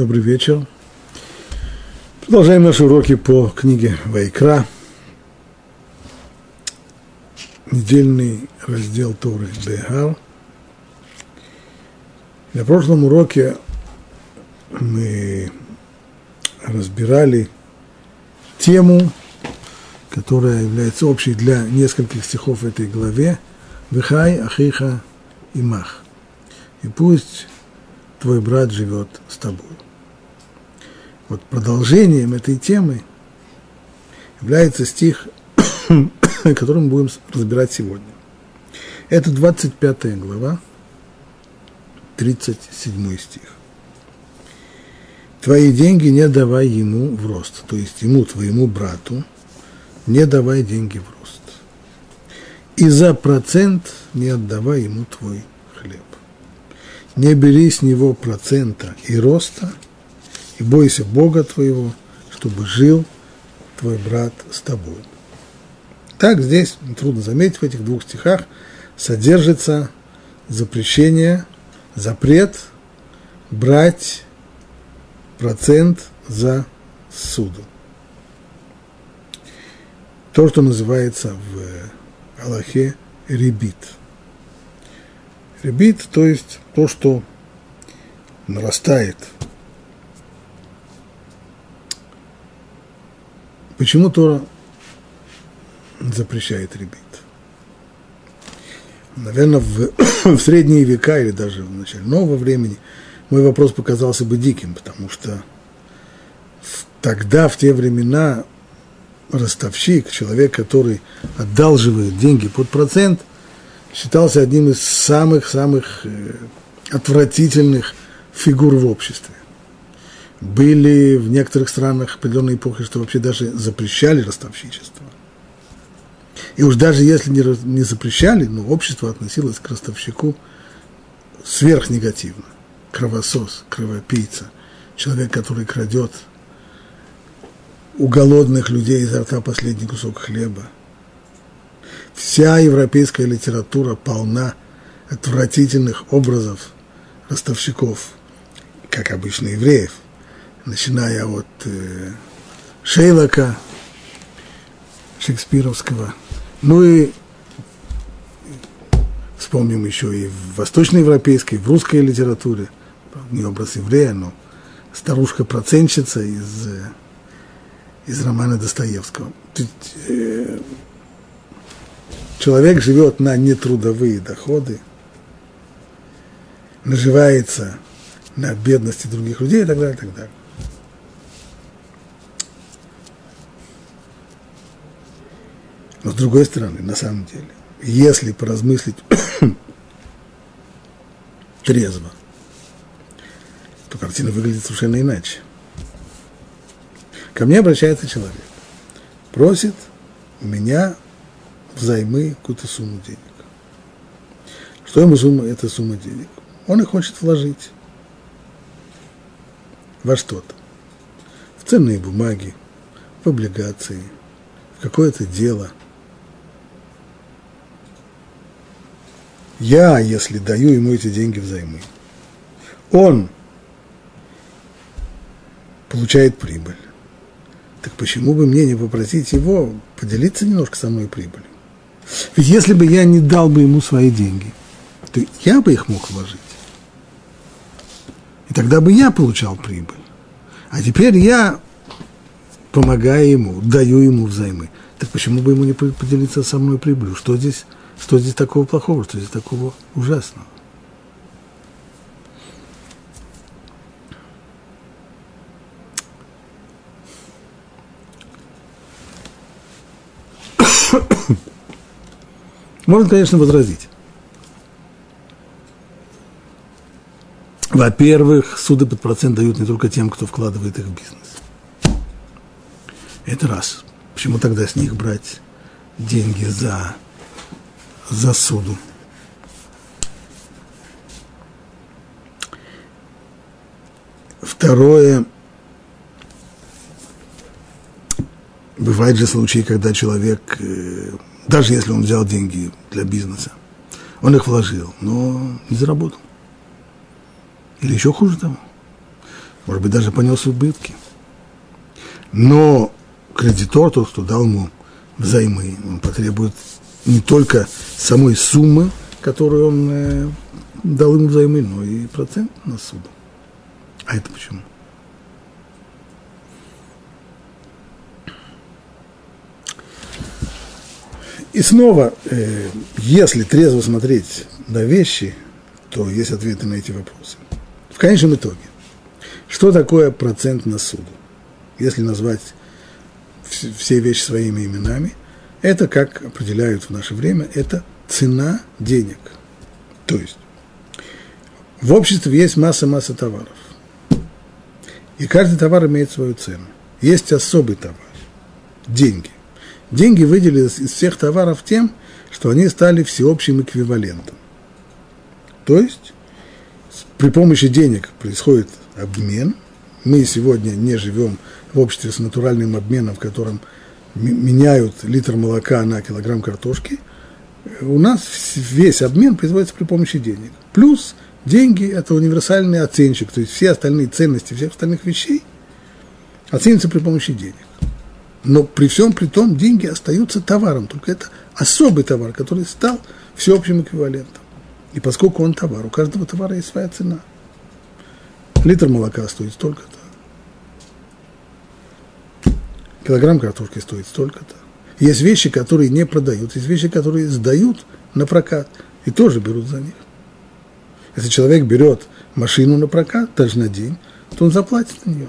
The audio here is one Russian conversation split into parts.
Добрый вечер. Продолжаем наши уроки по книге Вайкра. Недельный раздел Торы Бехар. На прошлом уроке мы разбирали тему, которая является общей для нескольких стихов в этой главе. Вихай, Ахиха и Мах. И пусть твой брат живет с тобой. Вот продолжением этой темы является стих, который мы будем разбирать сегодня. Это 25 глава, 37 стих. Твои деньги не давай ему в рост, то есть ему, твоему брату, не давай деньги в рост. И за процент не отдавай ему твой хлеб не бери с него процента и роста, и бойся Бога твоего, чтобы жил твой брат с тобой. Так здесь, трудно заметить, в этих двух стихах содержится запрещение, запрет брать процент за суду. То, что называется в Аллахе ребит – Ребит, то есть то, что нарастает. Почему Тора запрещает ребит? Наверное, в, в средние века или даже в начале нового времени мой вопрос показался бы диким, потому что тогда, в те времена, ростовщик, человек, который одалживает деньги под процент, считался одним из самых-самых э, отвратительных фигур в обществе. Были в некоторых странах определенной эпохи, что вообще даже запрещали ростовщичество. И уж даже если не, не запрещали, но общество относилось к ростовщику сверхнегативно. Кровосос, кровопийца, человек, который крадет у голодных людей изо рта последний кусок хлеба – Вся европейская литература полна отвратительных образов ростовщиков, как обычно евреев, начиная от э, Шейлока, шекспировского, ну и вспомним еще и в восточноевропейской, в русской литературе, не образ еврея, но старушка-процентщица из, э, из романа Достоевского. Э, человек живет на нетрудовые доходы, наживается на бедности других людей и так далее, и так далее. Но с другой стороны, на самом деле, если поразмыслить трезво, то картина выглядит совершенно иначе. Ко мне обращается человек, просит у меня взаймы какую-то сумму денег. Что ему сумма, эта сумма денег? Он их хочет вложить во что-то. В ценные бумаги, в облигации, в какое-то дело. Я, если даю ему эти деньги взаймы, он получает прибыль. Так почему бы мне не попросить его поделиться немножко со мной прибылью? Ведь если бы я не дал бы ему свои деньги, то я бы их мог вложить. И тогда бы я получал прибыль. А теперь я помогаю ему, даю ему взаймы. Так почему бы ему не поделиться со мной прибылью? Что здесь, что здесь такого плохого, что здесь такого ужасного? Можно, конечно, возразить. Во-первых, суды под процент дают не только тем, кто вкладывает их в бизнес. Это раз. Почему тогда с них брать деньги за, за суду? Второе. Бывают же случаи, когда человек э, даже если он взял деньги для бизнеса, он их вложил, но не заработал. Или еще хуже того, может быть, даже понес убытки. Но кредитор, тот, кто дал ему взаймы, он потребует не только самой суммы, которую он э, дал ему взаймы, но и процент на суду. А это почему? И снова, э, если трезво смотреть на вещи, то есть ответы на эти вопросы. В конечном итоге, что такое процент на суду? Если назвать все вещи своими именами, это, как определяют в наше время, это цена денег. То есть, в обществе есть масса-масса товаров. И каждый товар имеет свою цену. Есть особый товар – деньги. Деньги выделились из всех товаров тем, что они стали всеобщим эквивалентом. То есть при помощи денег происходит обмен. Мы сегодня не живем в обществе с натуральным обменом, в котором меняют литр молока на килограмм картошки. У нас весь обмен производится при помощи денег. Плюс деньги – это универсальный оценщик, то есть все остальные ценности всех остальных вещей оценятся при помощи денег. Но при всем при том деньги остаются товаром, только это особый товар, который стал всеобщим эквивалентом. И поскольку он товар, у каждого товара есть своя цена. Литр молока стоит столько-то. Килограмм картошки стоит столько-то. Есть вещи, которые не продают, есть вещи, которые сдают на прокат и тоже берут за них. Если человек берет машину на прокат, даже на день, то он заплатит на нее.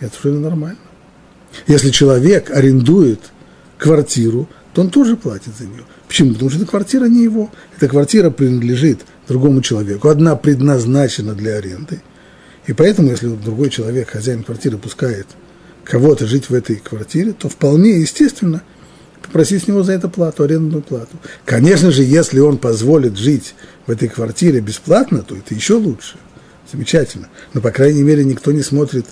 Это совершенно нормально. Если человек арендует квартиру, то он тоже платит за нее. Почему? Потому что эта квартира не его. Эта квартира принадлежит другому человеку. Одна предназначена для аренды. И поэтому, если другой человек, хозяин квартиры, пускает кого-то жить в этой квартире, то вполне естественно попросить с него за это плату, арендную плату. Конечно же, если он позволит жить в этой квартире бесплатно, то это еще лучше. Замечательно. Но, по крайней мере, никто не смотрит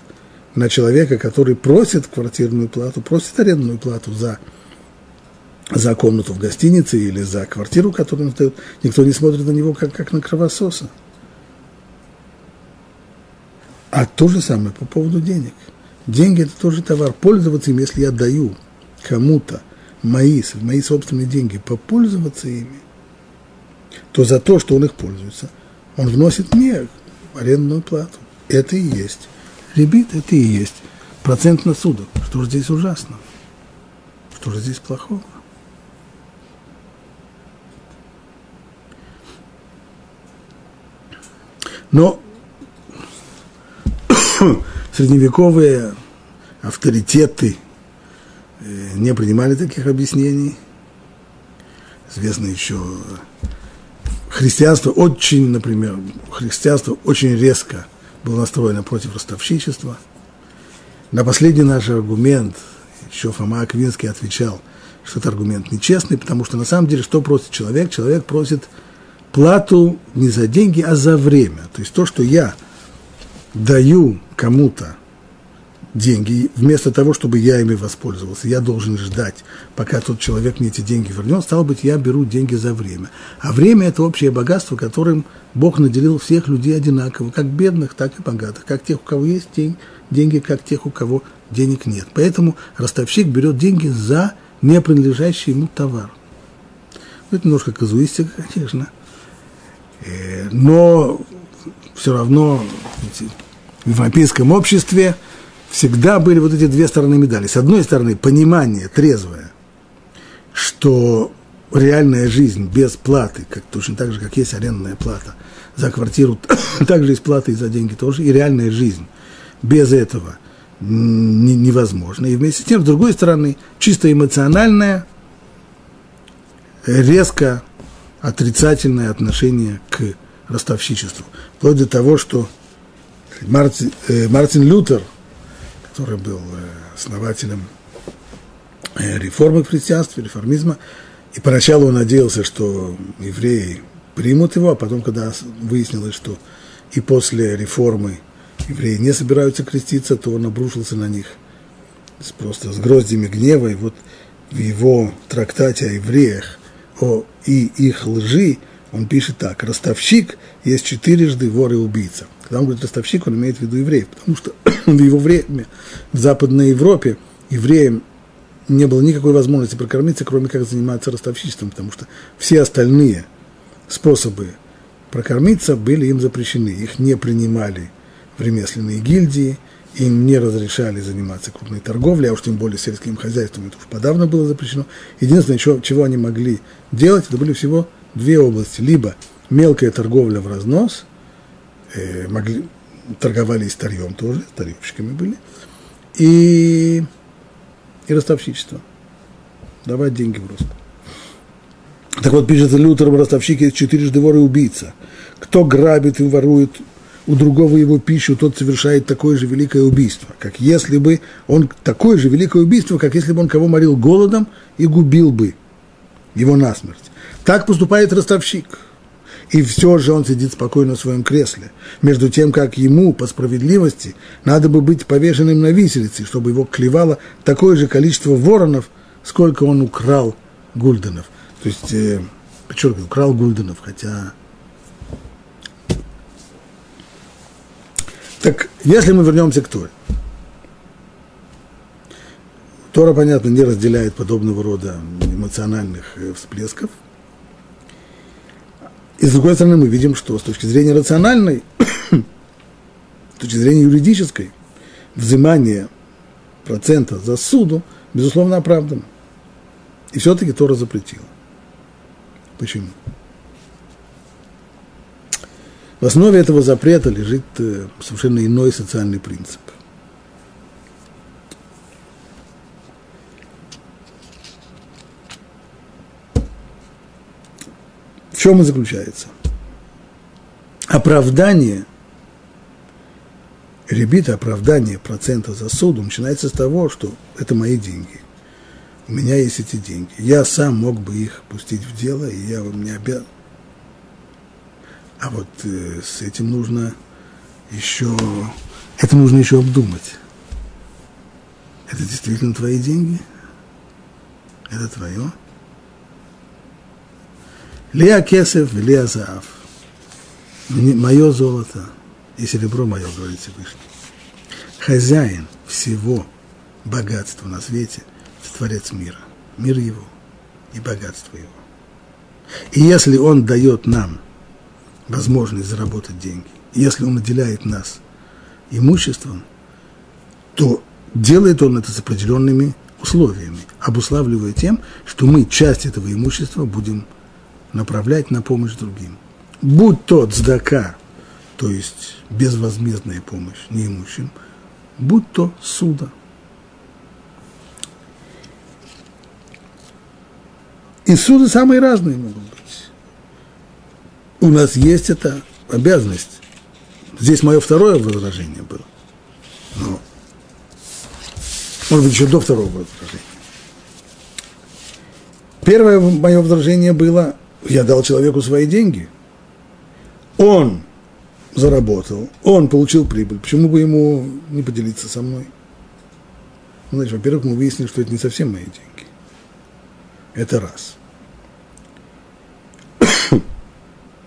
на человека, который просит квартирную плату, просит арендную плату за, за комнату в гостинице или за квартиру, которую он сдает, никто не смотрит на него как, как на кровососа. А то же самое по поводу денег. Деньги – это тоже товар. Пользоваться им, если я даю кому-то мои, мои собственные деньги, попользоваться ими, то за то, что он их пользуется, он вносит мне арендную плату. Это и есть Ребит – это и есть процент на судок. Что же здесь ужасно? Что же здесь плохого? Но средневековые авторитеты э, не принимали таких объяснений. Известно еще христианство очень, например, христианство очень резко было настроено против ростовщичества. На последний наш аргумент еще Фома Аквинский отвечал, что это аргумент нечестный, потому что на самом деле что просит человек? Человек просит плату не за деньги, а за время. То есть то, что я даю кому-то деньги, вместо того, чтобы я ими воспользовался, я должен ждать, пока тот человек мне эти деньги вернет, стало быть, я беру деньги за время. А время – это общее богатство, которым Бог наделил всех людей одинаково, как бедных, так и богатых, как тех, у кого есть деньги, как тех, у кого денег нет. Поэтому ростовщик берет деньги за не принадлежащий ему товар. Ну, это немножко казуистика, конечно, э, но все равно в европейском обществе – всегда были вот эти две стороны медали. С одной стороны, понимание трезвое, что реальная жизнь без платы, как, точно так же, как есть арендная плата за квартиру, также есть плата и за деньги тоже, и реальная жизнь без этого не, невозможна. И вместе с тем, с другой стороны, чисто эмоциональное, резко отрицательное отношение к ростовщичеству. Вплоть до того, что Мартин, э, Мартин Лютер – который был э, основателем э, реформы в христианстве, реформизма. И поначалу он надеялся, что евреи примут его, а потом, когда выяснилось, что и после реформы евреи не собираются креститься, то он обрушился на них просто с гроздями гнева. И вот в его трактате о евреях о и их лжи он пишет так, ростовщик есть четырежды вор и убийца. Когда он говорит ростовщик, он имеет в виду евреев, потому что в его время в Западной Европе евреям не было никакой возможности прокормиться, кроме как заниматься ростовщичеством, потому что все остальные способы прокормиться были им запрещены. Их не принимали в ремесленные гильдии, им не разрешали заниматься крупной торговлей, а уж тем более сельским хозяйством, это уж подавно было запрещено. Единственное, чего, чего они могли делать, это были всего две области. Либо мелкая торговля в разнос, э, могли, торговали и старьем тоже, старьевщиками были, и, и ростовщичество. Давать деньги в. Так вот, пишет Лютер, ростовщик есть четырежды вор и убийца. Кто грабит и ворует у другого его пищу, тот совершает такое же великое убийство, как если бы он, такое же великое убийство, как если бы он кого морил голодом и губил бы его насмерть. Так поступает ростовщик. И все же он сидит спокойно в своем кресле. Между тем, как ему, по справедливости, надо бы быть повешенным на виселице, чтобы его клевало такое же количество воронов, сколько он украл гульденов. То есть, э, подчеркиваю, украл гульденов, хотя Так если мы вернемся к Торе, Тора, понятно, не разделяет подобного рода эмоциональных э, всплесков. И с другой стороны, мы видим, что с точки зрения рациональной, с точки зрения юридической, взимание процента за суду, безусловно, оправдано. И все-таки Тора запретила. Почему? В основе этого запрета лежит э, совершенно иной социальный принцип. Чем он заключается? Оправдание, ребита, оправдание процента за суду начинается с того, что это мои деньги. У меня есть эти деньги. Я сам мог бы их пустить в дело, и я вам не обязан а вот э, с этим нужно еще, это нужно еще обдумать. Это действительно твои деньги? Это твое? Лия Кесев, Лия Заав. Мое золото и серебро мое, говорит Всевышний. Хозяин всего богатства на свете – Творец мира. Мир его и богатство его. И если он дает нам – возможность заработать деньги, если он наделяет нас имуществом, то делает он это с определенными условиями, обуславливая тем, что мы часть этого имущества будем направлять на помощь другим. Будь то цдака, то есть безвозмездная помощь неимущим, будь то суда. И суды самые разные могут быть у нас есть эта обязанность. Здесь мое второе возражение было. Но, может быть, еще до второго возражения. Первое мое возражение было, я дал человеку свои деньги. Он заработал, он получил прибыль. Почему бы ему не поделиться со мной? Ну, значит, во-первых, мы выяснили, что это не совсем мои деньги. Это раз.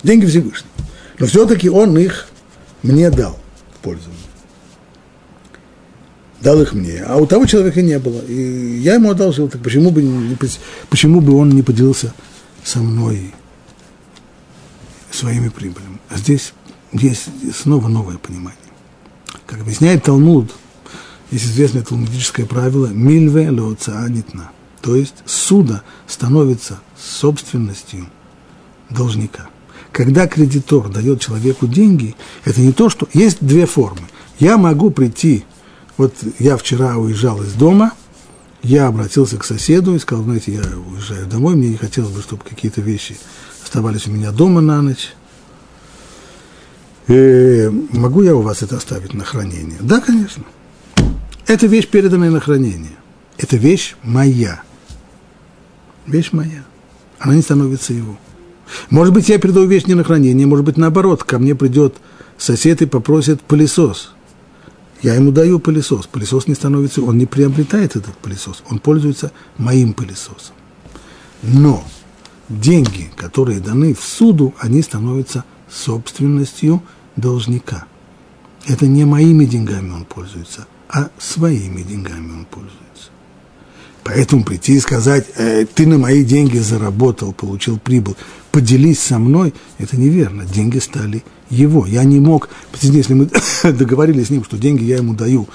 деньги Всевышнего. Но все-таки он их мне дал в пользование. Дал их мне, а у того человека не было. И я ему одолжил, так почему бы, почему бы он не поделился со мной своими прибылями? А здесь есть снова новое понимание. Как объясняет Талмуд, есть известное талмудическое правило «мильве леоца нитна», то есть суда становится собственностью должника – когда кредитор дает человеку деньги, это не то, что... Есть две формы. Я могу прийти, вот я вчера уезжал из дома, я обратился к соседу и сказал, знаете, я уезжаю домой, мне не хотелось бы, чтобы какие-то вещи оставались у меня дома на ночь. И могу я у вас это оставить на хранение? Да, конечно. Эта вещь переданная на хранение. Это вещь моя. Вещь моя. Она не становится его. Может быть, я передаю вещь не на хранение, может быть, наоборот, ко мне придет сосед и попросит пылесос. Я ему даю пылесос. Пылесос не становится, он не приобретает этот пылесос, он пользуется моим пылесосом. Но деньги, которые даны в суду, они становятся собственностью должника. Это не моими деньгами он пользуется, а своими деньгами он пользуется. Поэтому прийти и сказать, э, ты на мои деньги заработал, получил прибыль, поделись со мной, это неверно. Деньги стали его. Я не мог, если мы договорились с ним, что деньги я ему даю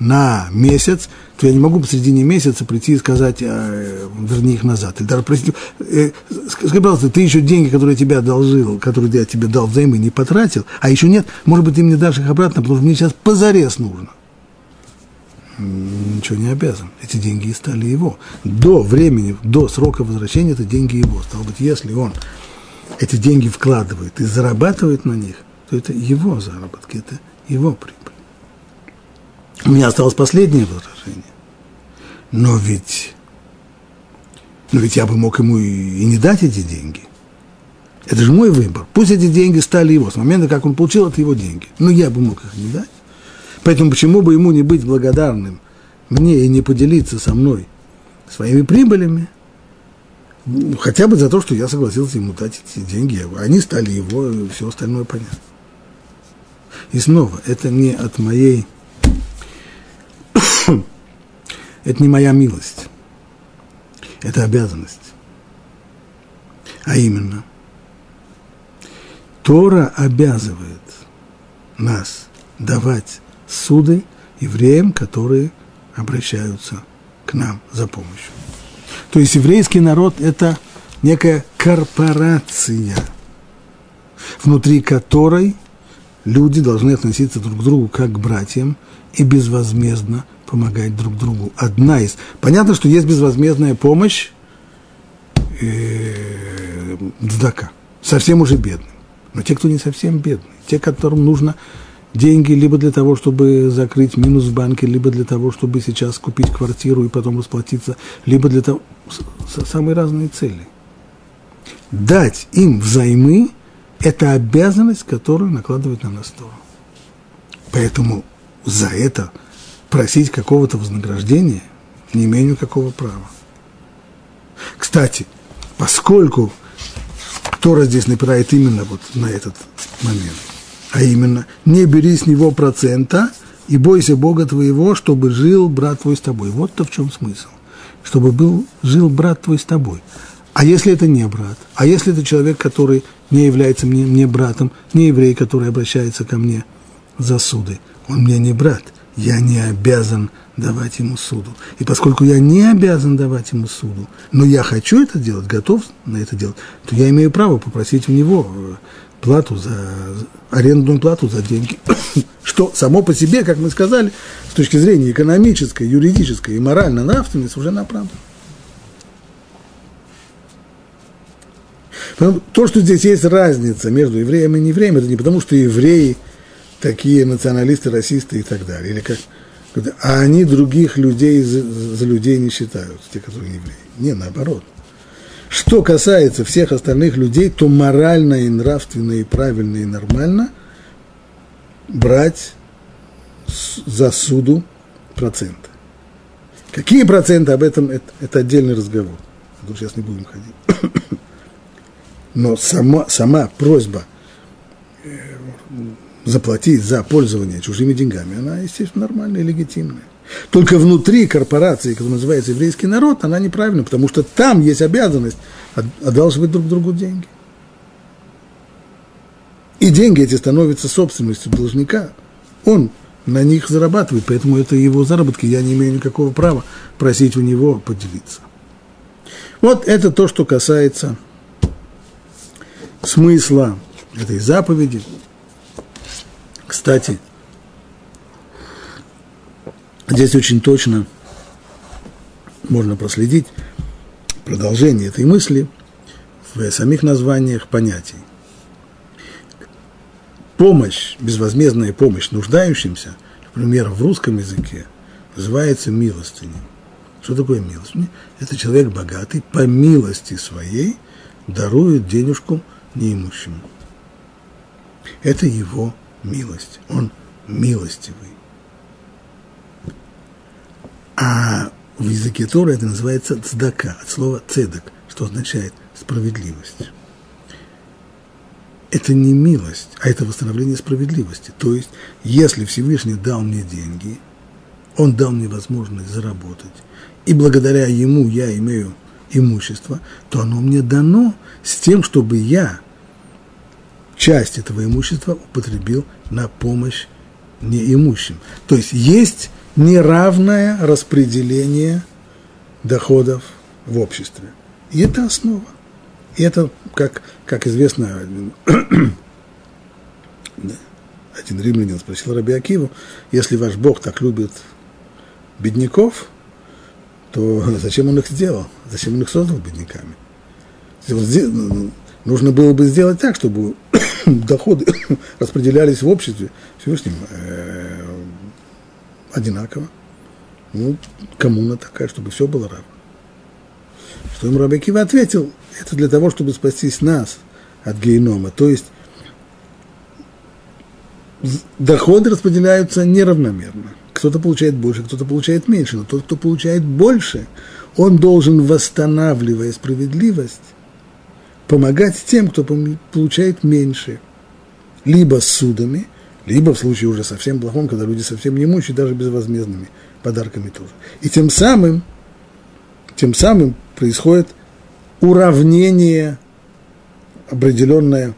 на месяц, то я не могу посредине месяца прийти и сказать, э, верни их назад. Или даже, простите, э, скажи, пожалуйста, ты еще деньги, которые я тебе одолжил, которые я тебе дал взаймы, не потратил, а еще нет, может быть, ты мне дашь их обратно, потому что мне сейчас позарез нужно. Ничего не обязан. Эти деньги и стали его. До времени, до срока возвращения это деньги его. Стало быть, если он эти деньги вкладывает и зарабатывает на них, то это его заработки, это его прибыль. У меня осталось последнее возражение. Но ведь, но ведь я бы мог ему и, и не дать эти деньги. Это же мой выбор. Пусть эти деньги стали его. С момента, как он получил, это его деньги. Но я бы мог их не дать. Поэтому почему бы ему не быть благодарным мне и не поделиться со мной своими прибылями, хотя бы за то, что я согласился ему дать эти деньги. Они стали его, и все остальное понятно. И снова, это не от моей это не моя милость, это обязанность. А именно, Тора обязывает нас давать суды евреям, которые обращаются к нам за помощью. То есть еврейский народ – это некая корпорация, внутри которой люди должны относиться друг к другу как к братьям и безвозмездно помогать друг другу. Одна из... Понятно, что есть безвозмездная помощь э, дздака, совсем уже бедным. Но те, кто не совсем бедные, те, которым нужно деньги либо для того, чтобы закрыть минус в банке, либо для того, чтобы сейчас купить квартиру и потом расплатиться, либо для того... Самые разные цели. Дать им взаймы – это обязанность, которую накладывает на нас Тора. Поэтому за это – просить какого-то вознаграждения, не имею никакого права. Кстати, поскольку Тора здесь напирает именно вот на этот момент, а именно, не бери с него процента и бойся Бога твоего, чтобы жил брат твой с тобой. Вот-то в чем смысл. Чтобы был, жил брат твой с тобой. А если это не брат? А если это человек, который не является мне, мне братом, не еврей, который обращается ко мне за суды? Он мне не брат – я не обязан давать ему суду. И поскольку я не обязан давать ему суду, но я хочу это делать, готов на это делать, то я имею право попросить у него э, плату за арендную плату за деньги, что само по себе, как мы сказали, с точки зрения экономической, юридической и морально-нравственной, уже направлено. То, что здесь есть разница между евреем и неевреем, это не потому, что евреи – такие националисты, расисты и так далее. Или как, а они других людей за, за людей не считают, те, которые евреи. Не, наоборот. Что касается всех остальных людей, то морально и нравственно и правильно и нормально брать за суду проценты. Какие проценты об этом, это, это отдельный разговор. Тут сейчас не будем ходить. Но сама, сама просьба заплатить за пользование чужими деньгами, она, естественно, нормальная и легитимная. Только внутри корпорации, которая называется еврейский народ, она неправильна, потому что там есть обязанность одалживать друг другу деньги. И деньги эти становятся собственностью должника. Он на них зарабатывает, поэтому это его заработки, я не имею никакого права просить у него поделиться. Вот это то, что касается смысла этой заповеди, кстати, здесь очень точно можно проследить продолжение этой мысли в самих названиях понятий. Помощь, безвозмездная помощь нуждающимся, например, в русском языке, называется милостыней. Что такое милость? Это человек богатый, по милости своей дарует денежку неимущему. Это его милость. Он милостивый. А в языке Тора это называется цдака, от слова цедок, что означает справедливость. Это не милость, а это восстановление справедливости. То есть, если Всевышний дал мне деньги, он дал мне возможность заработать, и благодаря ему я имею имущество, то оно мне дано с тем, чтобы я часть этого имущества употребил на помощь неимущим. То есть есть неравное распределение доходов в обществе. И это основа. И это, как, как известно, один, римлянин спросил Раби Акиву, если ваш Бог так любит бедняков, то зачем он их сделал? Зачем он их создал бедняками? Нужно было бы сделать так, чтобы доходы распределялись в обществе Всевышним э, одинаково. Ну, коммуна такая, чтобы все было равно. Что ему Раби Кива ответил, это для того, чтобы спастись нас от генома. То есть доходы распределяются неравномерно. Кто-то получает больше, кто-то получает меньше. Но тот, кто получает больше, он должен, восстанавливая справедливость, помогать тем, кто получает меньше. Либо судами, либо в случае уже совсем плохом, когда люди совсем не имущие, даже безвозмездными подарками тоже. И тем самым, тем самым происходит уравнение определенное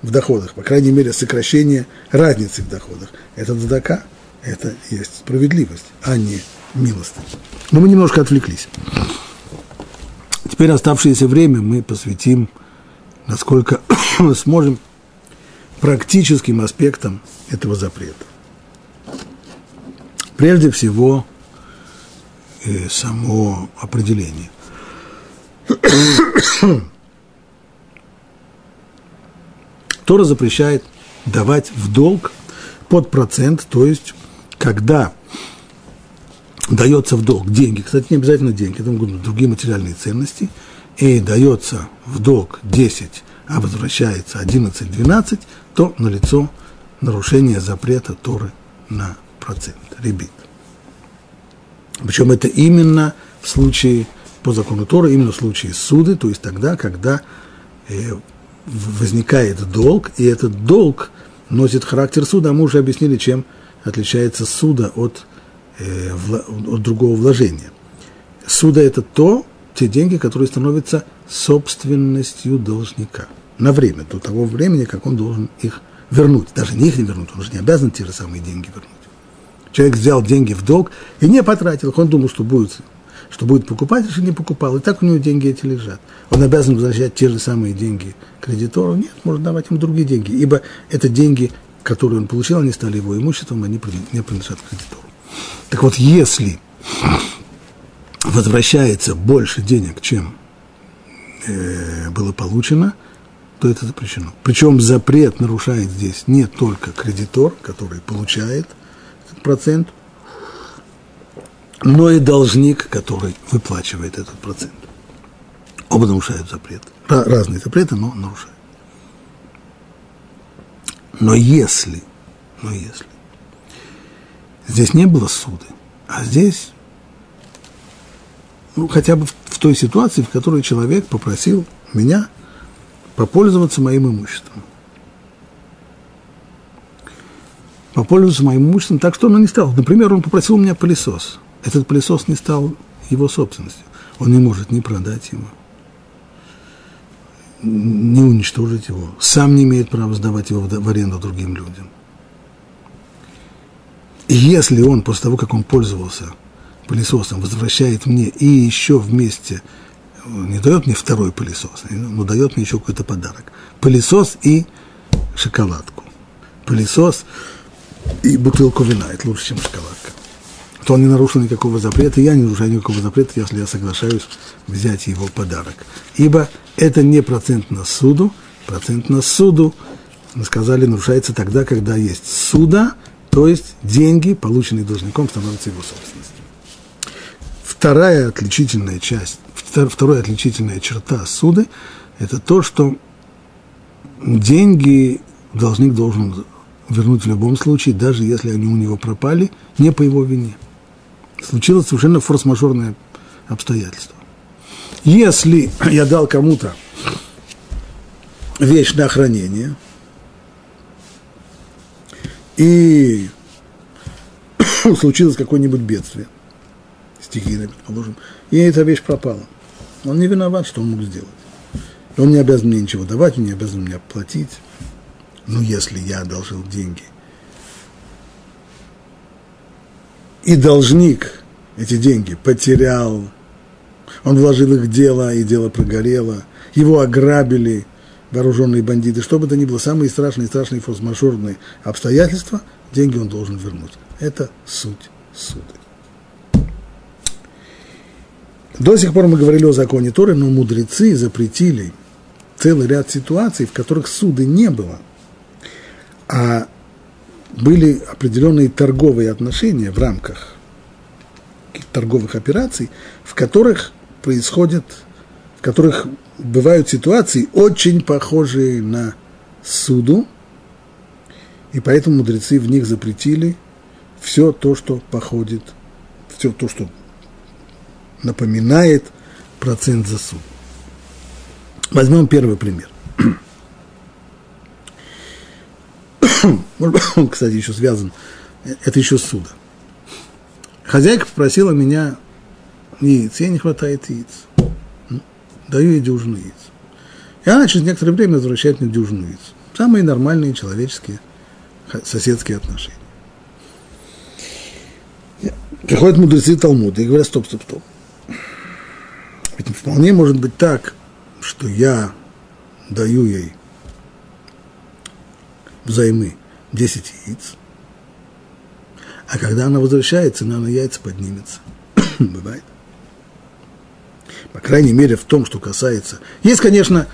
в доходах, по крайней мере, сокращение разницы в доходах. Это дадака, это есть справедливость, а не милость. Но мы немножко отвлеклись. Теперь оставшееся время мы посвятим, насколько сможем, практическим аспектам этого запрета. Прежде всего, э, само определение. Тора запрещает давать в долг под процент, то есть когда дается в долг деньги, кстати, не обязательно деньги, это могут другие материальные ценности, и дается в долг 10, а возвращается 11-12, то налицо нарушение запрета Торы на процент, ребит. Причем это именно в случае по закону Тора именно в случае суды, то есть тогда, когда э, возникает долг, и этот долг носит характер суда, мы уже объяснили, чем отличается суда от, э, от другого вложения. Суда – это то, те деньги, которые становятся собственностью должника на время, до того времени, как он должен их вернуть. Даже не их не вернуть, он же не обязан те же самые деньги вернуть. Человек взял деньги в долг и не потратил их, он думал, что будет что будет покупать, если не покупал. И так у него деньги эти лежат. Он обязан возвращать те же самые деньги кредитору. Нет, может давать ему другие деньги. Ибо это деньги, которые он получил, они стали его имуществом, они не принадлежат кредитору. Так вот, если возвращается больше денег, чем э, было получено, то это запрещено. Причем запрет нарушает здесь не только кредитор, который получает этот процент, но и должник, который выплачивает этот процент. Оба нарушают запрет. Разные запреты, но нарушают. Но если, но если здесь не было суды, а здесь, ну, хотя бы в, в той ситуации, в которой человек попросил меня попользоваться моим имуществом. Попользоваться моим имуществом так, что он не стал. Например, он попросил у меня пылесос – этот пылесос не стал его собственностью. Он не может ни продать его, не уничтожить его. Сам не имеет права сдавать его в аренду другим людям. И если он после того, как он пользовался пылесосом, возвращает мне и еще вместе не дает мне второй пылесос, но дает мне еще какой-то подарок. Пылесос и шоколадку. Пылесос и бутылку вина. Это лучше, чем шоколадка то он не нарушил никакого запрета, я не нарушаю никакого запрета, если я соглашаюсь взять его подарок. Ибо это не процент на суду, процент на суду, мы сказали, нарушается тогда, когда есть суда, то есть деньги, полученные должником, становятся его собственностью. Вторая отличительная часть, вторая отличительная черта суды – это то, что деньги должник должен вернуть в любом случае, даже если они у него пропали, не по его вине – случилось совершенно форс-мажорное обстоятельство. Если я дал кому-то вещь на хранение, и случилось какое-нибудь бедствие, стихийное, предположим, и эта вещь пропала. Он не виноват, что он мог сделать. Он не обязан мне ничего давать, он не обязан мне платить. Но если я одолжил деньги, и должник эти деньги потерял, он вложил их в дело, и дело прогорело, его ограбили вооруженные бандиты, что бы то ни было, самые страшные, страшные форс-мажорные обстоятельства, деньги он должен вернуть. Это суть суды. До сих пор мы говорили о законе Торы, но мудрецы запретили целый ряд ситуаций, в которых суды не было, а были определенные торговые отношения в рамках торговых операций, в которых происходят, в которых бывают ситуации, очень похожие на суду, и поэтому мудрецы в них запретили все то, что походит, все то, что напоминает процент за суд. Возьмем первый пример. Он, кстати, еще связан, это еще суда. Хозяйка попросила меня яиц, ей не хватает яиц. Даю ей дюжину яиц. И она через некоторое время возвращает мне дюжину яиц. Самые нормальные человеческие соседские отношения. Приходят мудрецы Талмуда и говорят, стоп, стоп, стоп. Ведь вполне может быть так, что я даю ей взаймы 10 яиц, а когда она возвращается, цена на яйца поднимется. Бывает. По крайней мере, в том, что касается... Есть, конечно,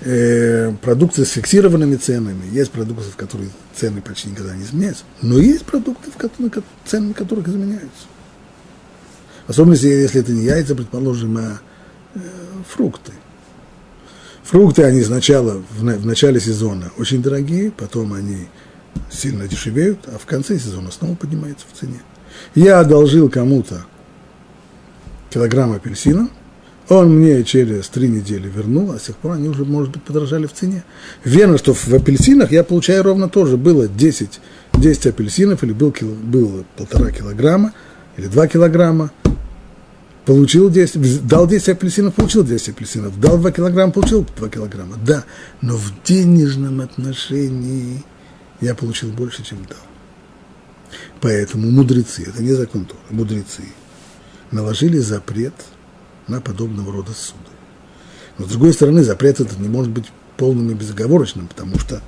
э, продукты с фиксированными ценами, есть продукты, в которых цены почти никогда не изменяются, но есть продукты, в которых, цены которых изменяются. Особенно, если это не яйца, предположим, а фрукты. Фрукты, они сначала, в, начале сезона очень дорогие, потом они сильно дешевеют, а в конце сезона снова поднимаются в цене. Я одолжил кому-то килограмм апельсина, он мне через три недели вернул, а с тех пор они уже, может быть, подорожали в цене. Верно, что в апельсинах я получаю ровно тоже. Было 10, 10 апельсинов, или был, было полтора килограмма, или два килограмма получил 10, дал 10 апельсинов, получил 10 апельсинов, дал 2 килограмма, получил 2 килограмма, да, но в денежном отношении я получил больше, чем дал. Поэтому мудрецы, это не закон Тора, мудрецы наложили запрет на подобного рода суды. Но с другой стороны, запрет этот не может быть полным и безоговорочным, потому что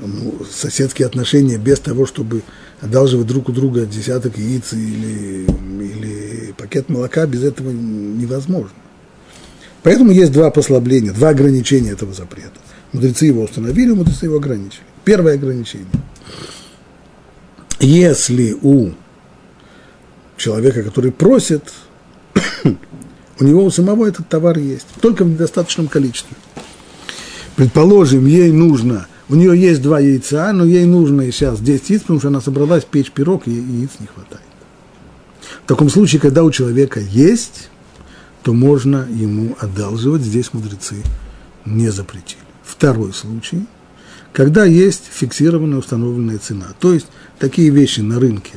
ну, соседские отношения без того, чтобы одалживать друг у друга десяток яиц или, или пакет молока, без этого невозможно. Поэтому есть два послабления, два ограничения этого запрета. Мудрецы его установили, мудрецы его ограничили. Первое ограничение. Если у человека, который просит, у него у самого этот товар есть, только в недостаточном количестве. Предположим, ей нужно – у нее есть два яйца, но ей нужно сейчас 10 яиц, потому что она собралась печь пирог, и яиц не хватает. В таком случае, когда у человека есть, то можно ему одалживать. Здесь мудрецы не запретили. Второй случай, когда есть фиксированная установленная цена. То есть такие вещи на рынке.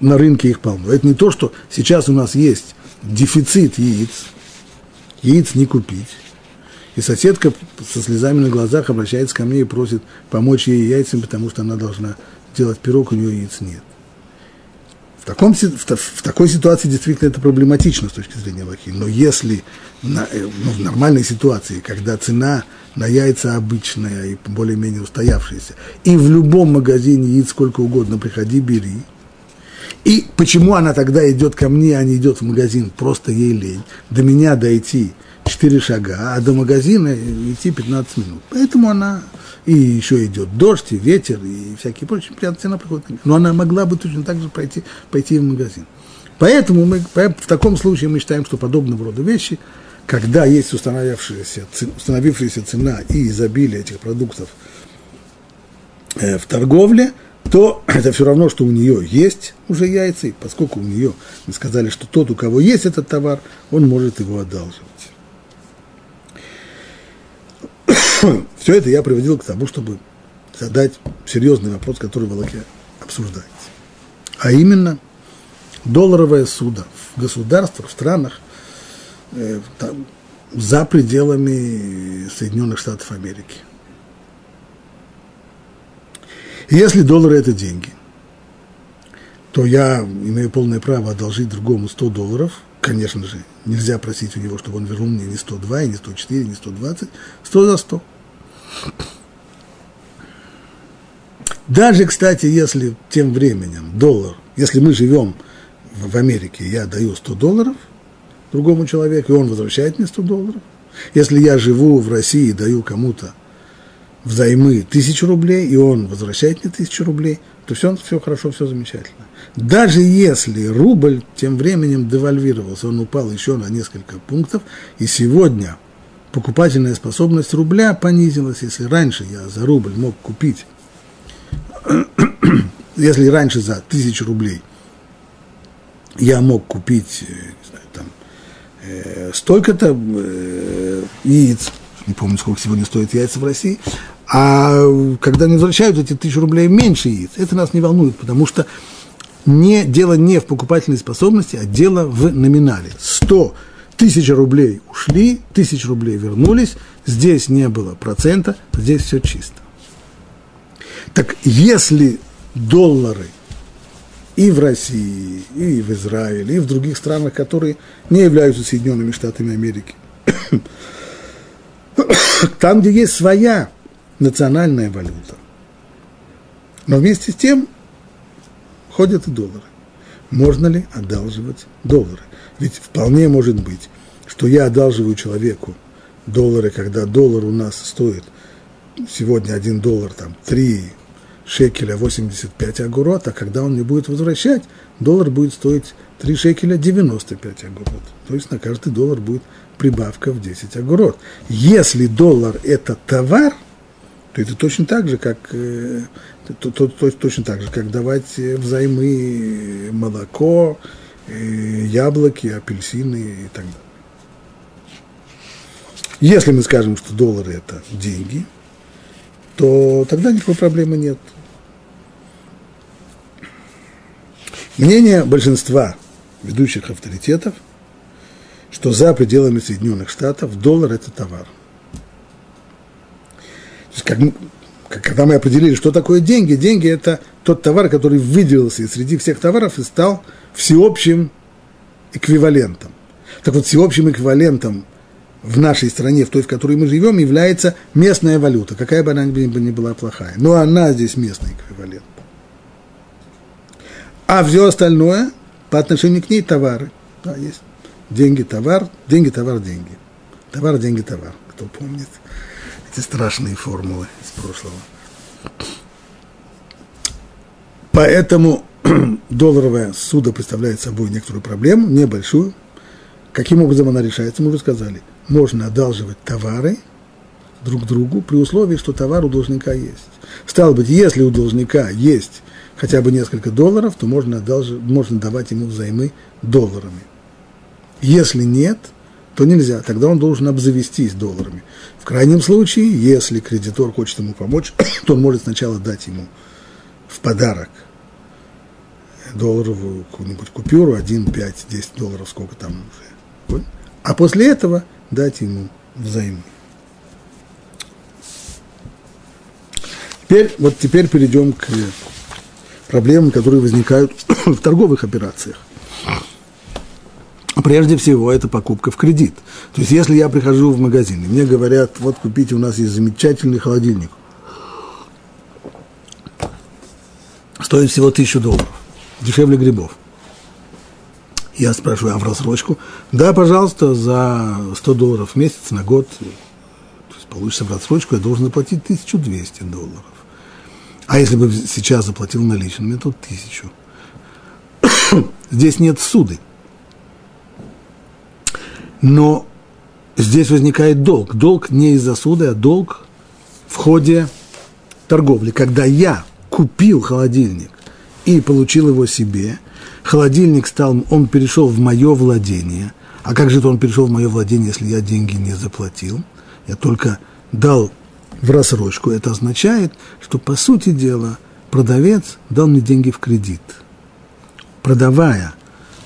На рынке их полно. Это не то, что сейчас у нас есть дефицит яиц, яиц не купить. И соседка со слезами на глазах обращается ко мне и просит помочь ей яйцам, потому что она должна делать пирог, у нее яиц нет. В, таком, в, в такой ситуации действительно это проблематично с точки зрения лохи. Но если на, э, ну, в нормальной ситуации, когда цена на яйца обычная и более-менее устоявшаяся, и в любом магазине яиц сколько угодно, приходи, бери. И почему она тогда идет ко мне, а не идет в магазин, просто ей лень. До меня дойти 4 шага, а до магазина идти 15 минут. Поэтому она и еще идет дождь, и ветер, и всякие прочие препятствия, она приходит. Но она могла бы точно так же пойти, пойти в магазин. Поэтому мы, в таком случае мы считаем, что подобного рода вещи, когда есть установившаяся, установившаяся цена и изобилие этих продуктов э, в торговле, то это все равно, что у нее есть уже яйца, и поскольку у нее, мы сказали, что тот, у кого есть этот товар, он может его одалживать. Все это я приводил к тому, чтобы задать серьезный вопрос, который в Аллахе обсуждается. А именно, долларовое судо в государствах, в странах, э, там, за пределами Соединенных Штатов Америки. Если доллары – это деньги, то я имею полное право одолжить другому 100 долларов. Конечно же, нельзя просить у него, чтобы он вернул мне не 102, не 104, не 120, 100 за 100. Даже, кстати, если тем временем доллар, если мы живем в Америке, я даю 100 долларов другому человеку, и он возвращает мне 100 долларов. Если я живу в России и даю кому-то взаймы тысячу рублей, и он возвращает мне тысячу рублей, то все, все хорошо, все замечательно. Даже если рубль тем временем девальвировался, он упал еще на несколько пунктов, и сегодня покупательная способность рубля понизилась. Если раньше я за рубль мог купить, если раньше за тысячу рублей я мог купить э, знаю, там, э, столько-то э, яиц, не помню, сколько сегодня стоят яйца в России, а когда они возвращают эти тысячу рублей меньше яиц, это нас не волнует, потому что не, дело не в покупательной способности, а дело в номинале. 100 тысяч рублей ушли, тысяч рублей вернулись, здесь не было процента, здесь все чисто. Так если доллары и в России, и в Израиле, и в других странах, которые не являются Соединенными Штатами Америки, там, где есть своя национальная валюта, но вместе с тем ходят и доллары. Можно ли одалживать доллары? Ведь вполне может быть, что я одалживаю человеку доллары, когда доллар у нас стоит сегодня один доллар, там, 3 шекеля 85 агурот, а когда он мне будет возвращать, доллар будет стоить 3 шекеля 95 агурот. То есть на каждый доллар будет прибавка в 10 агурот. Если доллар – это товар, то это точно так же, как э, то, то, то, точно так же, как давать взаймы молоко, э, яблоки, апельсины и так далее. Если мы скажем, что доллары – это деньги, то тогда никакой проблемы нет. Мнение большинства ведущих авторитетов, что за пределами Соединенных Штатов доллар – это товар. То есть, как когда мы определили, что такое деньги, деньги – это тот товар, который выделился среди всех товаров и стал всеобщим эквивалентом. Так вот, всеобщим эквивалентом в нашей стране, в той, в которой мы живем, является местная валюта, какая бы она ни была плохая. Но она здесь местный эквивалент. А все остальное по отношению к ней товары. Да, есть деньги, товар, деньги, товар, деньги. Товар, деньги, товар. Кто помнит эти страшные формулы прошлого. Поэтому долларовая суда представляет собой некоторую проблему, небольшую. Каким образом она решается, мы уже сказали. Можно одалживать товары друг другу при условии, что товар у должника есть. Стало быть, если у должника есть хотя бы несколько долларов, то можно, одалжив, можно давать ему взаймы долларами. Если нет, то нельзя, тогда он должен обзавестись долларами. В крайнем случае, если кредитор хочет ему помочь, то он может сначала дать ему в подарок долларовую какую-нибудь купюру, 1, 5, 10 долларов, сколько там уже. А после этого дать ему взаймы. Теперь, вот теперь перейдем к проблемам, которые возникают в торговых операциях. Прежде всего, это покупка в кредит. То есть, если я прихожу в магазин, и мне говорят, вот купите, у нас есть замечательный холодильник, стоит всего тысячу долларов, дешевле грибов. Я спрашиваю, а в рассрочку? Да, пожалуйста, за 100 долларов в месяц на год, то есть получится в рассрочку, я должен заплатить 1200 долларов. А если бы сейчас заплатил наличными, то тысячу. Здесь нет суды. Но здесь возникает долг. Долг не из-за суды, а долг в ходе торговли. Когда я купил холодильник и получил его себе, холодильник стал, он перешел в мое владение. А как же это он перешел в мое владение, если я деньги не заплатил? Я только дал в рассрочку, это означает, что, по сути дела, продавец дал мне деньги в кредит. Продавая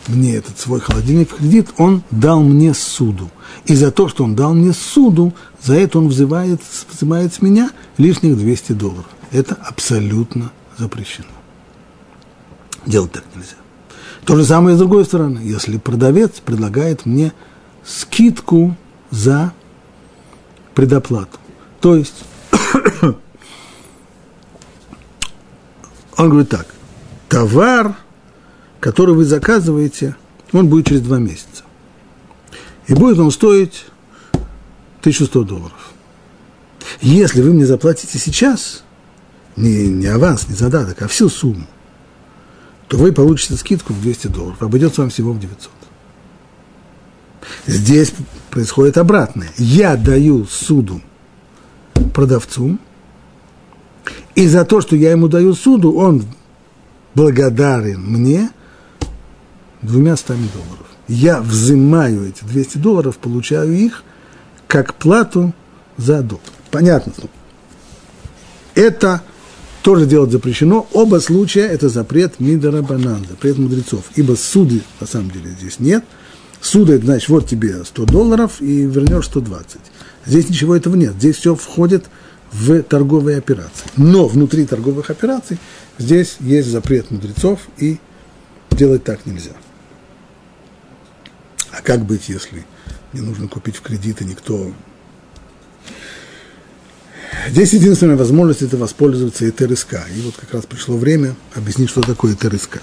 мне этот свой холодильник в кредит, он дал мне суду. И за то, что он дал мне суду, за это он взывает, взимает с меня лишних 200 долларов. Это абсолютно запрещено. Делать так нельзя. То же самое с другой стороны. Если продавец предлагает мне скидку за предоплату. То есть он говорит так, товар, который вы заказываете, он будет через два месяца. И будет он стоить 1100 долларов. Если вы мне заплатите сейчас, не, не аванс, не задаток, а всю сумму, то вы получите скидку в 200 долларов, обойдется вам всего в 900. Здесь происходит обратное. Я даю суду продавцу, и за то, что я ему даю суду, он благодарен мне двумя стами долларов. Я взимаю эти 200 долларов, получаю их как плату за долг. Понятно. Это тоже делать запрещено. Оба случая – это запрет Мидора Банан, запрет мудрецов. Ибо суды, на самом деле, здесь нет. Суды, значит, вот тебе 100 долларов и вернешь 120. Здесь ничего этого нет. Здесь все входит в торговые операции. Но внутри торговых операций здесь есть запрет мудрецов, и делать так нельзя. А как быть, если мне нужно купить в кредит, и никто... Здесь единственная возможность – это воспользоваться ТРСК. И вот как раз пришло время объяснить, что такое ТРСК.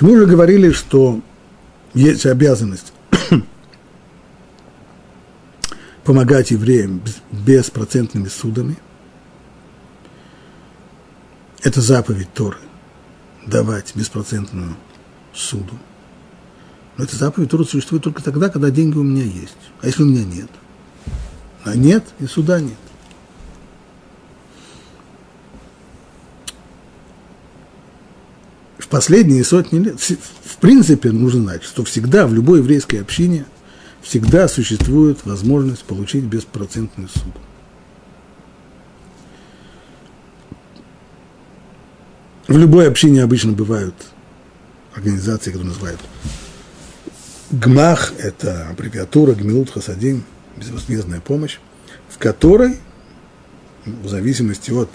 Мы уже говорили, что есть обязанность помогать евреям беспроцентными судами. Это заповедь Торы – давать беспроцентную суду – но эта заповедь Торы существует только тогда, когда деньги у меня есть. А если у меня нет? А нет, и суда нет. В последние сотни лет, в принципе, нужно знать, что всегда в любой еврейской общине всегда существует возможность получить беспроцентный суд. В любой общине обычно бывают организации, которые называют Гмах – это аббревиатура Гмилут Хасадим, безвозмездная помощь, в которой, в зависимости от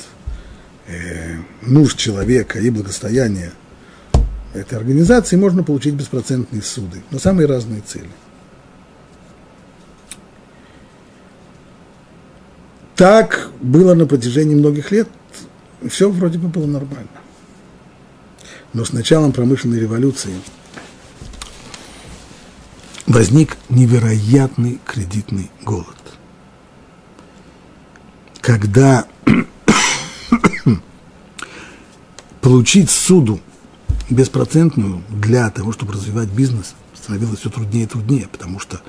э, нужд человека и благосостояния этой организации, можно получить беспроцентные суды на самые разные цели. Так было на протяжении многих лет, все вроде бы было нормально. Но с началом промышленной революции – возник невероятный кредитный голод. Когда получить суду беспроцентную для того, чтобы развивать бизнес, становилось все труднее и труднее, потому что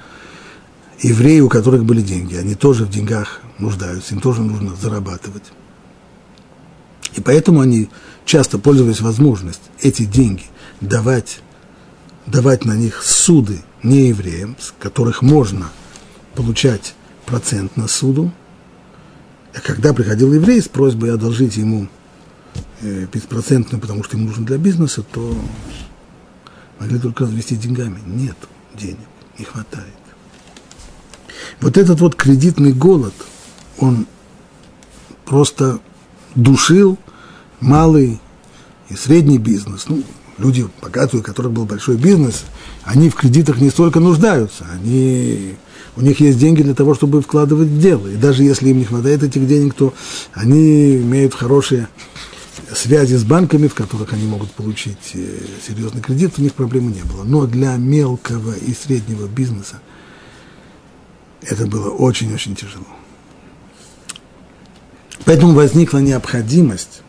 евреи, у которых были деньги, они тоже в деньгах нуждаются, им тоже нужно зарабатывать. И поэтому они часто пользовались возможностью эти деньги давать, давать на них суды неевреям, с которых можно получать процент на суду. А когда приходил еврей с просьбой одолжить ему э, беспроцентную, потому что ему нужно для бизнеса, то могли только развести деньгами. Нет денег, не хватает. Вот этот вот кредитный голод, он просто душил малый и средний бизнес. Ну, люди богатые, у которых был большой бизнес, они в кредитах не столько нуждаются, они, у них есть деньги для того, чтобы вкладывать в дело. И даже если им не хватает этих денег, то они имеют хорошие связи с банками, в которых они могут получить э, серьезный кредит, у них проблемы не было. Но для мелкого и среднего бизнеса это было очень-очень тяжело. Поэтому возникла необходимость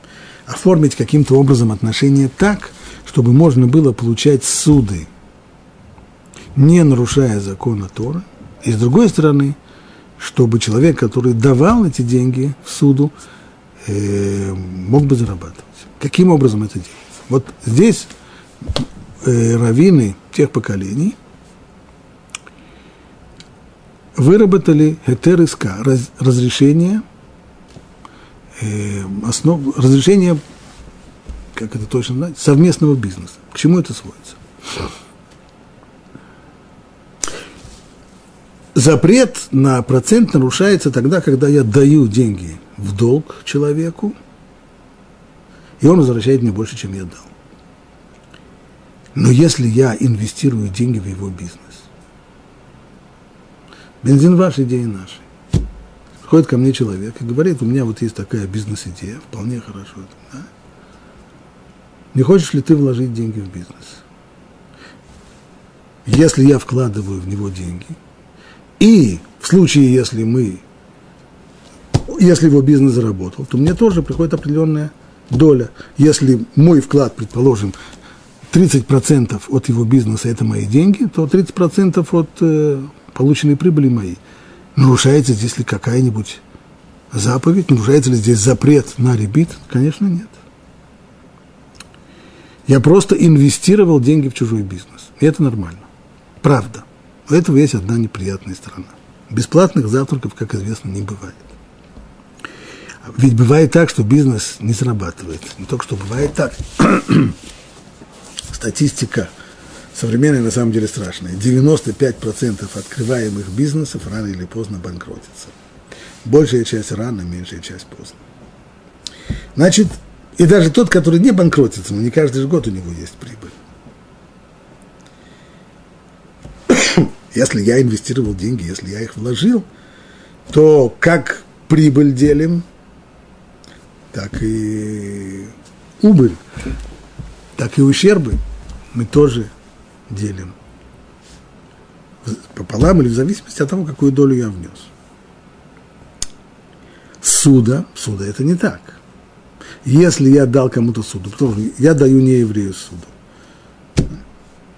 оформить каким-то образом отношения так, чтобы можно было получать суды, не нарушая закона Тора, и с другой стороны, чтобы человек, который давал эти деньги в суду, э, мог бы зарабатывать. Каким образом это делать? Вот здесь э, раввины тех поколений выработали ГТРСК, раз, разрешение, э, основ, разрешение, как это точно знать, совместного бизнеса. К чему это сводится? Запрет на процент нарушается тогда, когда я даю деньги в долг человеку, и он возвращает мне больше, чем я дал. Но если я инвестирую деньги в его бизнес, бензин ваш, идея наша. Приходит ко мне человек и говорит, у меня вот есть такая бизнес-идея, вполне хорошо. Да? Не хочешь ли ты вложить деньги в бизнес? Если я вкладываю в него деньги, и в случае, если мы, если его бизнес заработал, то мне тоже приходит определенная доля. Если мой вклад, предположим, 30% от его бизнеса – это мои деньги, то 30% от э, полученной прибыли моей. Нарушается здесь ли какая-нибудь заповедь? Нарушается ли здесь запрет на ребит? Конечно, нет. Я просто инвестировал деньги в чужой бизнес. И это нормально. Правда. У этого есть одна неприятная сторона. Бесплатных завтраков, как известно, не бывает. Ведь бывает так, что бизнес не зарабатывает. Не только что бывает так. Статистика современная на самом деле страшная. 95% открываемых бизнесов рано или поздно банкротятся. Большая часть рано, меньшая часть поздно. Значит, и даже тот, который не банкротится, но не каждый же год у него есть прибыль. Если я инвестировал деньги, если я их вложил, то как прибыль делим, так и убыль, так и ущербы мы тоже делим. Пополам или в зависимости от того, какую долю я внес. Суда, суда это не так. Если я дал кому-то суду, потому я даю не еврею суду,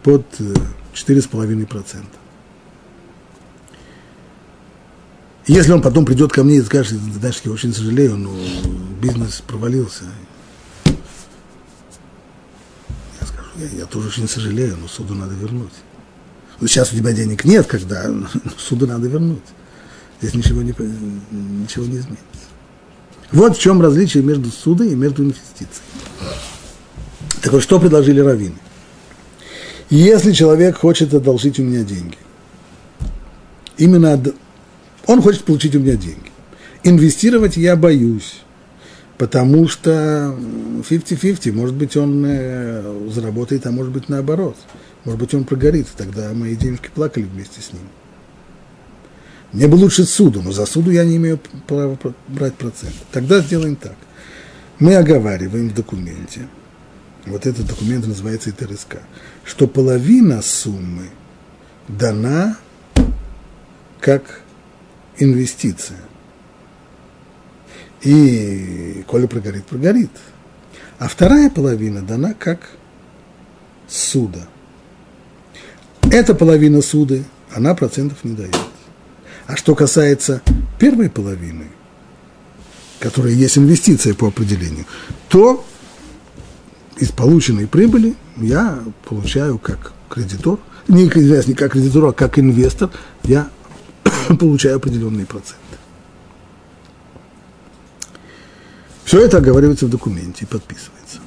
под 4,5%. Э, Если он потом придет ко мне и скажет, знаешь, я очень сожалею, но бизнес провалился. Я скажу, я, я тоже очень сожалею, но суду надо вернуть. Вот сейчас у тебя денег нет, когда, суду надо вернуть. Здесь ничего не, ничего не изменится. Вот в чем различие между судом и между инвестицией. Так вот, что предложили раввины? Если человек хочет одолжить у меня деньги, именно он хочет получить у меня деньги. Инвестировать я боюсь, потому что 50-50, может быть, он э, заработает, а может быть, наоборот. Может быть, он прогорит, тогда мои денежки плакали вместе с ним. Мне бы лучше суду, но за суду я не имею права брать процент. Тогда сделаем так. Мы оговариваем в документе, вот этот документ называется ИТРСК, что половина суммы дана как инвестиция. И коли прогорит, прогорит. А вторая половина дана как суда. Эта половина суды, она процентов не дает. А что касается первой половины, которая есть инвестиция по определению, то из полученной прибыли я получаю как кредитор, не, не как кредитор, а как инвестор, я получаю определенные проценты. Все это оговаривается в документе и подписывается.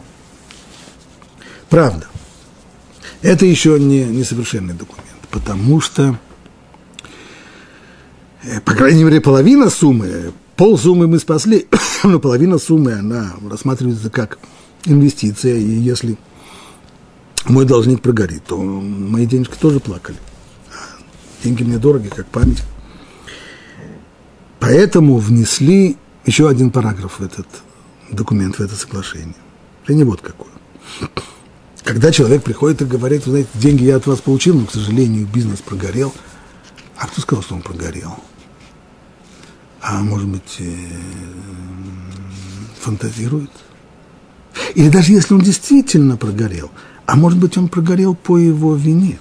Правда, это еще не несовершенный документ, потому что, по крайней мере, половина суммы, пол суммы мы спасли, но половина суммы, она рассматривается как инвестиция, и если мой должник прогорит, то мои денежки тоже плакали. Деньги мне дороги, как память. Поэтому внесли еще один параграф в этот документ, в это соглашение. Не вот какой. Когда человек приходит и говорит, знаете, деньги я от вас получил, но, к сожалению, бизнес прогорел. А кто сказал, что он прогорел? А может быть, э, фантазирует? Или даже если он действительно прогорел, а может быть, он прогорел по его вине.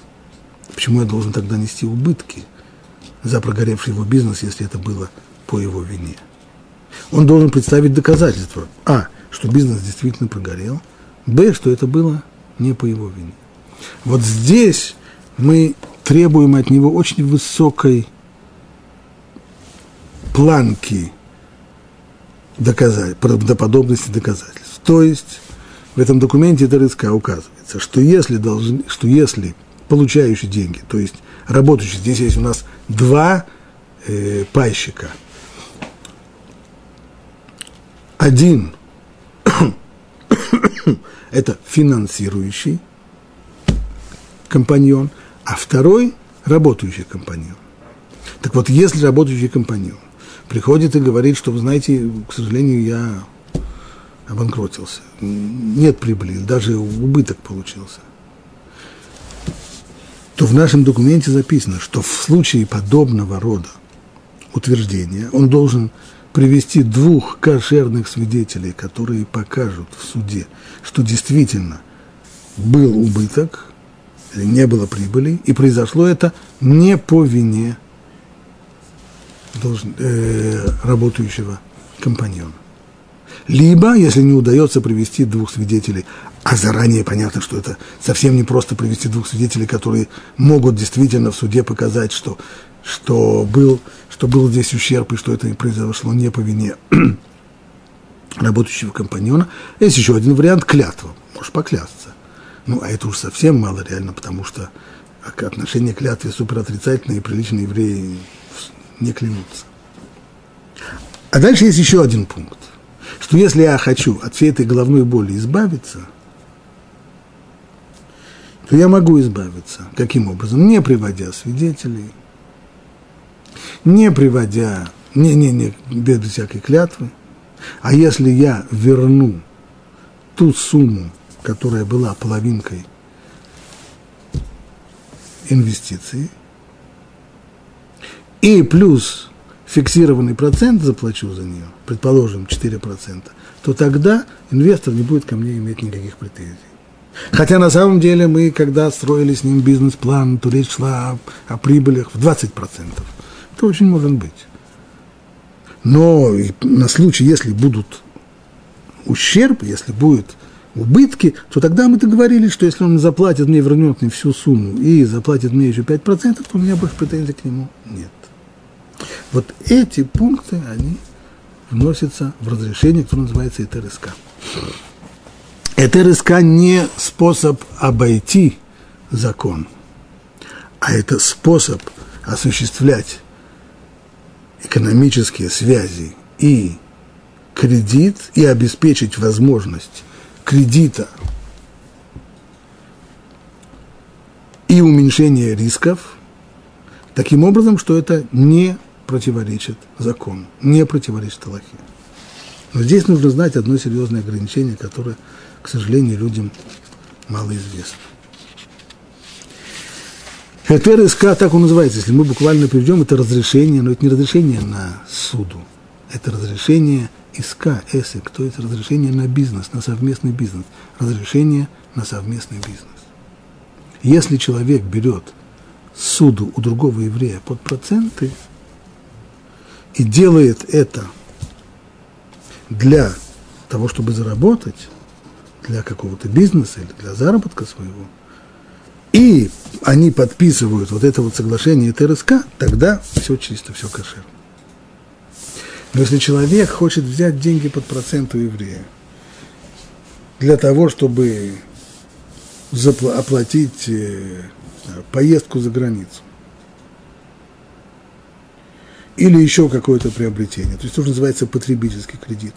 Почему я должен тогда нести убытки за прогоревший его бизнес, если это было по его вине. Он должен представить доказательства. А, что бизнес действительно прогорел. Б, что это было не по его вине. Вот здесь мы требуем от него очень высокой планки доказать, правдоподобности доказательств. То есть в этом документе ТРСК указывается, что если, должны, что если получающий деньги, то есть работающий, здесь есть у нас два э, пайщика. Один – это финансирующий компаньон, а второй – работающий компаньон. Так вот, если работающий компаньон приходит и говорит, что, вы знаете, к сожалению, я обанкротился, нет прибыли, даже убыток получился, то в нашем документе записано, что в случае подобного рода утверждения он должен привести двух кошерных свидетелей, которые покажут в суде, что действительно был убыток, не было прибыли, и произошло это не по вине должен, э, работающего компаньона. Либо, если не удается привести двух свидетелей, а заранее понятно, что это совсем не просто привести двух свидетелей, которые могут действительно в суде показать, что, что, был, что был здесь ущерб и что это произошло не по вине работающего компаньона. Есть еще один вариант – клятва. Можешь поклясться. Ну, а это уж совсем мало реально, потому что отношение к клятве супер отрицательное, и приличные евреи не клянутся. А дальше есть еще один пункт, что если я хочу от всей этой головной боли избавиться, то я могу избавиться. Каким образом? Не приводя свидетелей, не приводя, не, не, не, без всякой клятвы. А если я верну ту сумму, которая была половинкой инвестиции, и плюс фиксированный процент заплачу за нее, предположим, 4%, то тогда инвестор не будет ко мне иметь никаких претензий. Хотя на самом деле мы, когда строили с ним бизнес-план, то речь шла о, о прибылях в 20%. Это очень может быть. Но на случай, если будут ущерб, если будет убытки, то тогда мы договорились, что если он заплатит мне, вернет мне всю сумму и заплатит мне еще 5%, то у меня больше претензий к нему нет. Вот эти пункты, они вносятся в разрешение, которое называется ЭТРСК. ЭТРСК не способ обойти закон, а это способ осуществлять экономические связи и кредит, и обеспечить возможность кредита и уменьшение рисков таким образом, что это не противоречит закону, не противоречит Аллахе. Но здесь нужно знать одно серьезное ограничение, которое, к сожалению, людям мало известно. Этер СК, так он называется, если мы буквально приведем, это разрешение, но это не разрешение на суду, это разрешение ИСК, ЭСИК, то есть разрешение на бизнес, на совместный бизнес, разрешение на совместный бизнес. Если человек берет суду у другого еврея под проценты и делает это для того, чтобы заработать, для какого-то бизнеса или для заработка своего, и они подписывают вот это вот соглашение ТРСК, тогда все чисто, все кошерно. Но если человек хочет взять деньги под процент у еврея для того, чтобы оплатить э, поездку за границу, или еще какое-то приобретение, то есть то, называется потребительский кредит.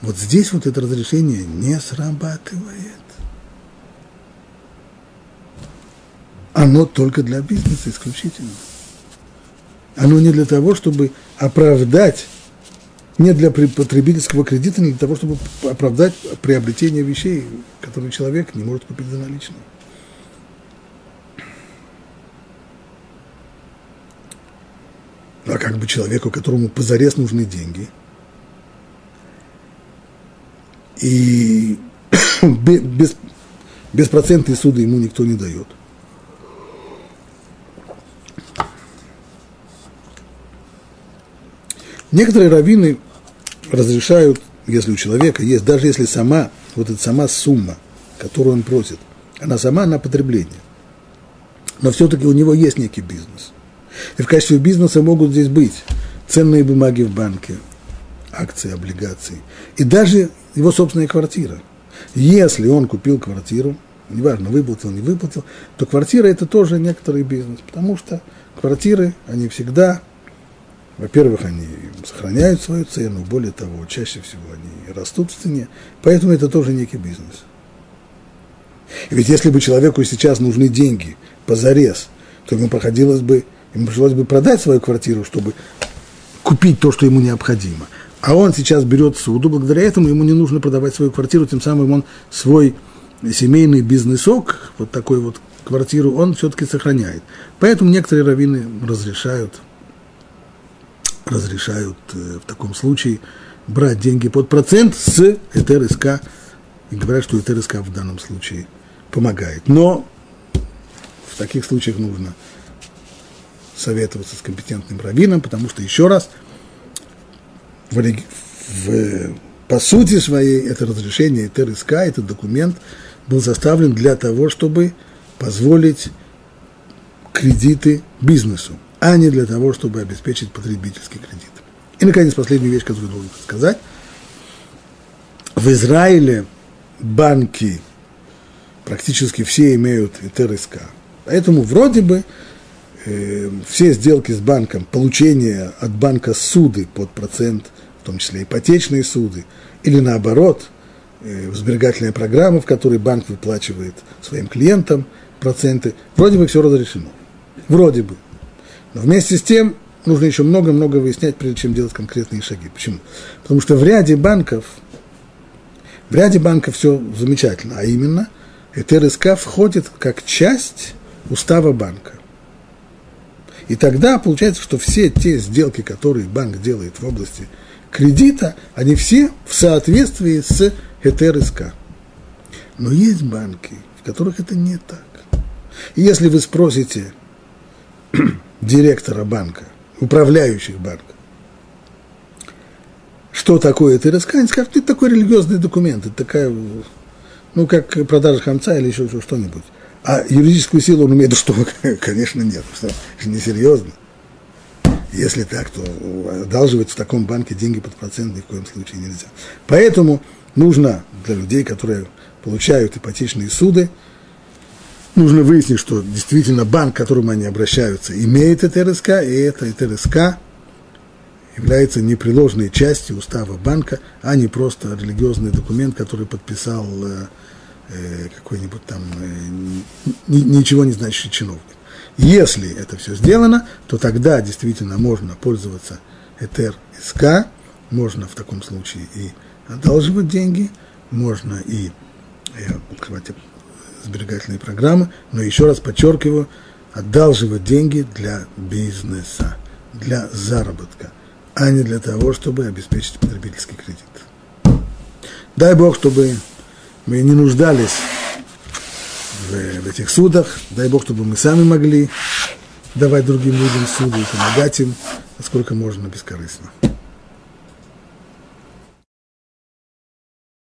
Вот здесь вот это разрешение не срабатывает. Оно только для бизнеса исключительно. Оно не для того, чтобы оправдать не для потребительского кредита, не для того, чтобы оправдать приобретение вещей, которые человек не может купить за наличные. А как бы человеку, которому позарез нужны деньги, и без, беспроцентные суды ему никто не дает. Некоторые раввины разрешают, если у человека есть, даже если сама, вот эта сама сумма, которую он просит, она сама на потребление. Но все-таки у него есть некий бизнес. И в качестве бизнеса могут здесь быть ценные бумаги в банке, акции, облигации, и даже его собственная квартира. Если он купил квартиру, неважно, выплатил, не выплатил, то квартира – это тоже некоторый бизнес, потому что квартиры, они всегда, во-первых, они сохраняют свою цену, более того, чаще всего они растут в цене, поэтому это тоже некий бизнес. Ведь если бы человеку сейчас нужны деньги позарез, то ему проходилось бы, ему пришлось бы продать свою квартиру, чтобы купить то, что ему необходимо. А он сейчас берет суду, благодаря этому ему не нужно продавать свою квартиру, тем самым он свой семейный бизнесок, вот такой вот квартиру, он все-таки сохраняет. Поэтому некоторые раввины разрешают, разрешают э, в таком случае брать деньги под процент с ЭТРСК и говорят, что ЭТРСК в данном случае помогает. Но в таких случаях нужно советоваться с компетентным раввином, потому что, еще раз, в, в, по сути своей это разрешение ТРСК, этот документ был составлен для того, чтобы позволить кредиты бизнесу, а не для того, чтобы обеспечить потребительский кредит. И, наконец, последняя вещь, которую должен сказать. В Израиле банки практически все имеют ТРСК. Поэтому вроде бы э, все сделки с банком, получение от банка суды под процент, в том числе ипотечные суды, или наоборот, э, сберегательная программа, в которой банк выплачивает своим клиентам проценты, вроде бы все разрешено. Вроде бы. Но вместе с тем нужно еще много-много выяснять, прежде чем делать конкретные шаги. Почему? Потому что в ряде банков, в ряде банков все замечательно, а именно – ТРСК входит как часть устава банка. И тогда получается, что все те сделки, которые банк делает в области кредита, они все в соответствии с ЭТРСК. Но есть банки, в которых это не так. И если вы спросите директора банка, управляющих банка, что такое ТРСК, они скажут, это такой религиозный документ, это такая ну, как продажа хамца или еще что-нибудь. А юридическую силу он имеет, что, конечно, нет, что несерьезно. Если так, то одалживать в таком банке деньги под процент ни в коем случае нельзя. Поэтому нужно для людей, которые получают ипотечные суды, нужно выяснить, что действительно банк, к которому они обращаются, имеет ТРСК, и это ТРСК является непреложной частью устава банка, а не просто религиозный документ, который подписал э, Э, какой-нибудь там э, ничего не значащий чиновник. Если это все сделано, то тогда действительно можно пользоваться Этер СК, можно в таком случае и одалживать деньги, можно и э, сберегательные программы, но еще раз подчеркиваю, одалживать деньги для бизнеса, для заработка, а не для того, чтобы обеспечить потребительский кредит. Дай Бог, чтобы мы не нуждались в, этих судах. Дай Бог, чтобы мы сами могли давать другим людям суды и помогать им, насколько можно бескорыстно.